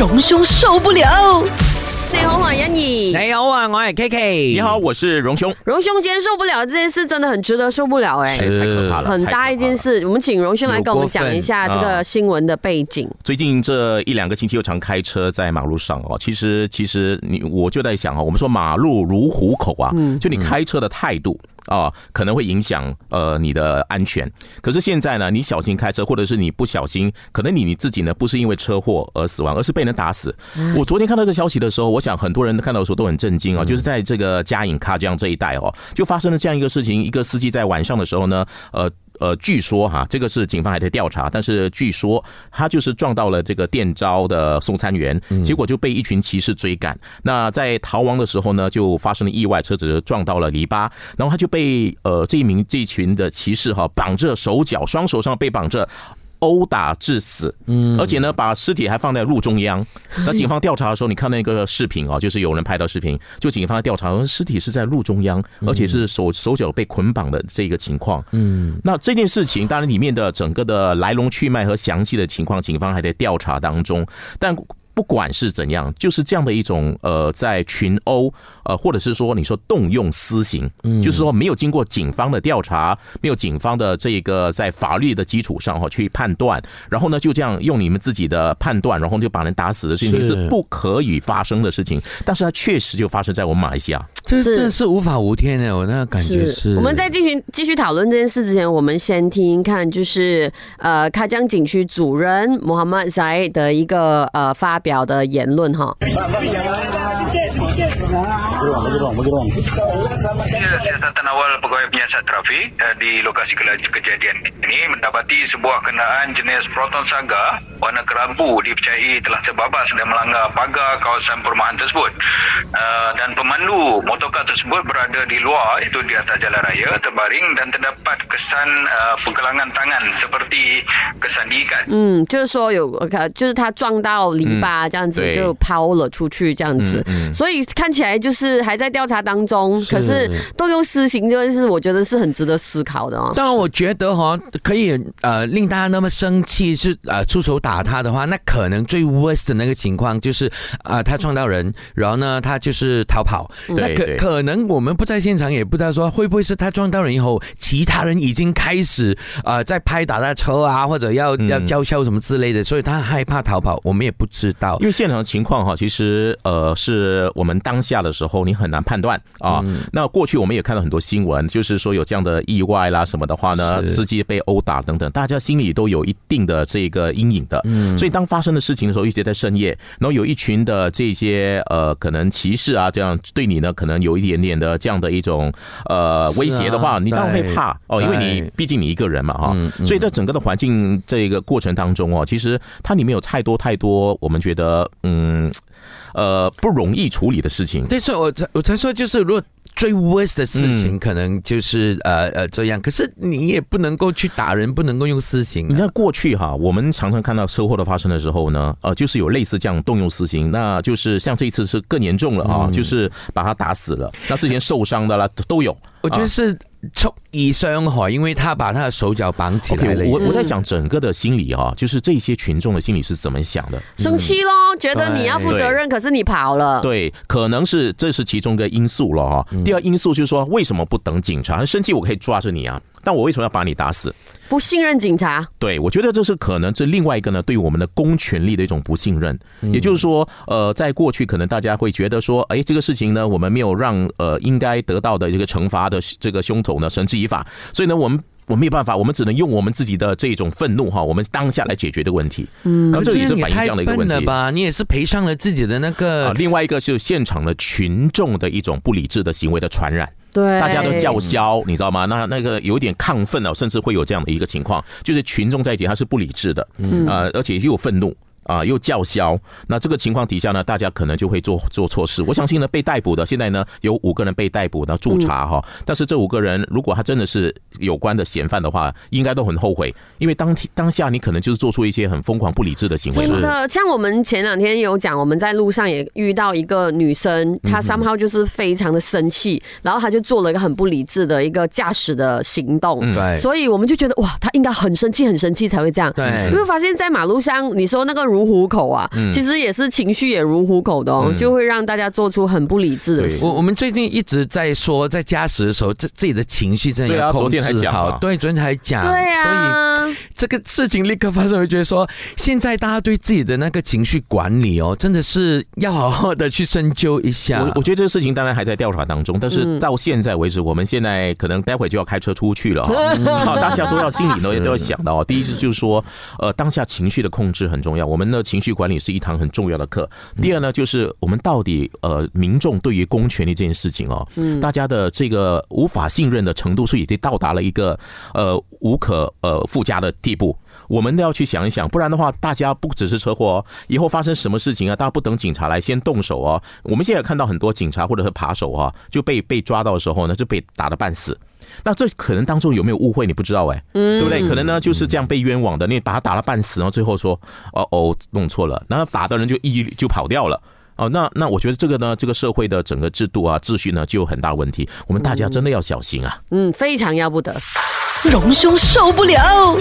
荣兄受不了。你好，我是你。你好啊，我系 K K。你好，我是荣兄。荣兄今天受不了这件事，真的很值得受不了哎，太可怕了，很大一件事。我们请荣兄来跟我们讲一下这个新闻的背景。最近这一两个星期又常开车在马路上哦，其实其实你我就在想哦，我们说马路如虎口啊，就你开车的态度。啊，可能会影响呃你的安全。可是现在呢，你小心开车，或者是你不小心，可能你你自己呢不是因为车祸而死亡，而是被人打死。我昨天看到这个消息的时候，我想很多人看到的时候都很震惊啊。就是在这个嘉影卡江这一带哦，就发生了这样一个事情：一个司机在晚上的时候呢，呃。呃，据说哈，这个是警方还在调查，但是据说他就是撞到了这个店招的送餐员，结果就被一群骑士追赶。那在逃亡的时候呢，就发生了意外，车子撞到了篱笆，然后他就被呃这一名这一群的骑士哈绑着手脚，双手上被绑着。殴打致死，嗯，而且呢，把尸体还放在路中央。那警方调查的时候，你看那个视频啊，就是有人拍到视频，就警方在调查，尸体是在路中央，而且是手手脚被捆绑的这个情况。嗯，那这件事情当然里面的整个的来龙去脉和详细的情况，警方还在调查当中，但。不管是怎样，就是这样的一种呃，在群殴呃，或者是说你说动用私刑，嗯，就是说没有经过警方的调查，没有警方的这个在法律的基础上哈去判断，然后呢就这样用你们自己的判断，然后就把人打死的事情是不可以发生的事情，但是它确实就发生在我们马来西亚，这真的是无法无天的，我那个感觉是。我们在继续继续讨论这件事之前，我们先听看就是呃，开江景区主任穆罕默塞的一个呃发表。表的言论哈。Siasatan awal pegawai penyiasat trafik uh, di lokasi kejadian ini mendapati sebuah kenderaan jenis Proton Saga warna kerambu dipercayai telah terbabas dan melanggar pagar kawasan perumahan tersebut. Uh, dan pemandu motorkar tersebut berada di luar itu di atas jalan raya terbaring dan terdapat kesan uh, pergelangan tangan seperti kesan diikat. 嗯，就是说有，就是他撞到篱笆这样子就抛了出去这样子，所以 看起来就是还在调查当中，可是动用私刑，这件事我觉得是很值得思考的哦。当然，我觉得哈可以呃令大家那么生气是呃出手打他的话，那可能最 worst 的那个情况就是啊他撞到人，然后呢他就是逃跑。那可可能我们不在现场，也不知道说会不会是他撞到人以后，其他人已经开始啊在拍打他车啊，或者要要叫嚣什么之类的，所以他害怕逃跑，我们也不知道。因为现场的情况哈，其实呃是我们当下的时候你很难判断啊。那过去我们也看到很多新闻，就是说有这样的意外啦什么的话呢，司机被殴打等等，大家心里都有一定的这个阴影的。嗯，所以当发生的事情的时候，一直在深夜，然后有一群的这些呃可能歧视啊，这样对你呢可能有一点点的这样的一种呃威胁的话，你当然会怕哦，因为你毕竟你一个人嘛哈。所以在整个的环境这个过程当中哦，其实它里面有太多太多，我们觉得嗯呃不容易处理的事情。对，所以我才我才说就是如果。最 worst 的事情可能就是呃呃这样，可是你也不能够去打人，不能够用私刑。你看过去哈，我们常常看到车祸的发生的时候呢，呃，就是有类似这样动用私刑，那就是像这一次是更严重了啊，就是把他打死了。那之前受伤的啦都有，我觉得是。冲以伤害，因为他把他的手脚绑起来了。我我在想整个的心理哈，就是这些群众的心理是怎么想的？生气咯，觉得你要负责任，可是你跑了。对，可能是这是其中一个因素了哈。第二因素就是说，为什么不等警察？生气我可以抓着你啊。但我为什么要把你打死？不信任警察？对，我觉得这是可能这另外一个呢，对我们的公权力的一种不信任。也就是说，呃，在过去可能大家会觉得说，哎，这个事情呢，我们没有让呃应该得到的这个惩罚的这个凶手呢绳之以法，所以呢，我们我没有办法，我们只能用我们自己的这种愤怒哈，我们当下来解决的问题。嗯，那这也是反映这样的一个问题吧？你也是赔上了自己的那个。啊，另外一个是现场的群众的一种不理智的行为的传染。对，大家都叫嚣，你知道吗？那那个有点亢奋了，甚至会有这样的一个情况，就是群众在一起，他是不理智的，嗯啊，而且又有愤怒。啊，又叫嚣，那这个情况底下呢，大家可能就会做做错事。我相信呢，被逮捕的现在呢，有五个人被逮捕，然后驻查哈。但是这五个人，如果他真的是有关的嫌犯的话，应该都很后悔，因为当当下你可能就是做出一些很疯狂、不理智的行为。真的，像我们前两天有讲，我们在路上也遇到一个女生，她三号就是非常的生气，然后她就做了一个很不理智的一个驾驶的行动。对，所以我们就觉得哇，她应该很生气，很生气才会这样。对，因为发现在马路上，你说那个。如虎口啊，其实也是情绪也如虎口的哦，就会让大家做出很不理智的事。我我们最近一直在说，在驾驶的时候，自自己的情绪真的要控制好。对，昨天还讲，对啊，所以这个事情立刻发生，我觉得说，现在大家对自己的那个情绪管理哦，真的是要好好的去深究一下。我我觉得这个事情当然还在调查当中，但是到现在为止，我们现在可能待会就要开车出去了 好，大家都要心里呢也都要想到，哦。第一是就是说，呃，当下情绪的控制很重要，我们的情绪管理是一堂很重要的课。第二呢，就是我们到底呃，民众对于公权力这件事情哦，嗯，大家的这个无法信任的程度是已经到达了一个呃无可呃附加的地步。我们都要去想一想，不然的话，大家不只是车祸哦，以后发生什么事情啊，大家不等警察来先动手哦。我们现在看到很多警察或者是扒手啊，就被被抓到的时候呢，就被打的半死。那这可能当中有没有误会，你不知道哎，对不对？可能呢就是这样被冤枉的，你把他打了半死，然后最后说哦哦弄错了，然后打的人就一就跑掉了。哦，那那我觉得这个呢，这个社会的整个制度啊秩序呢就有很大的问题，我们大家真的要小心啊。嗯，非常要不得，荣兄受不了。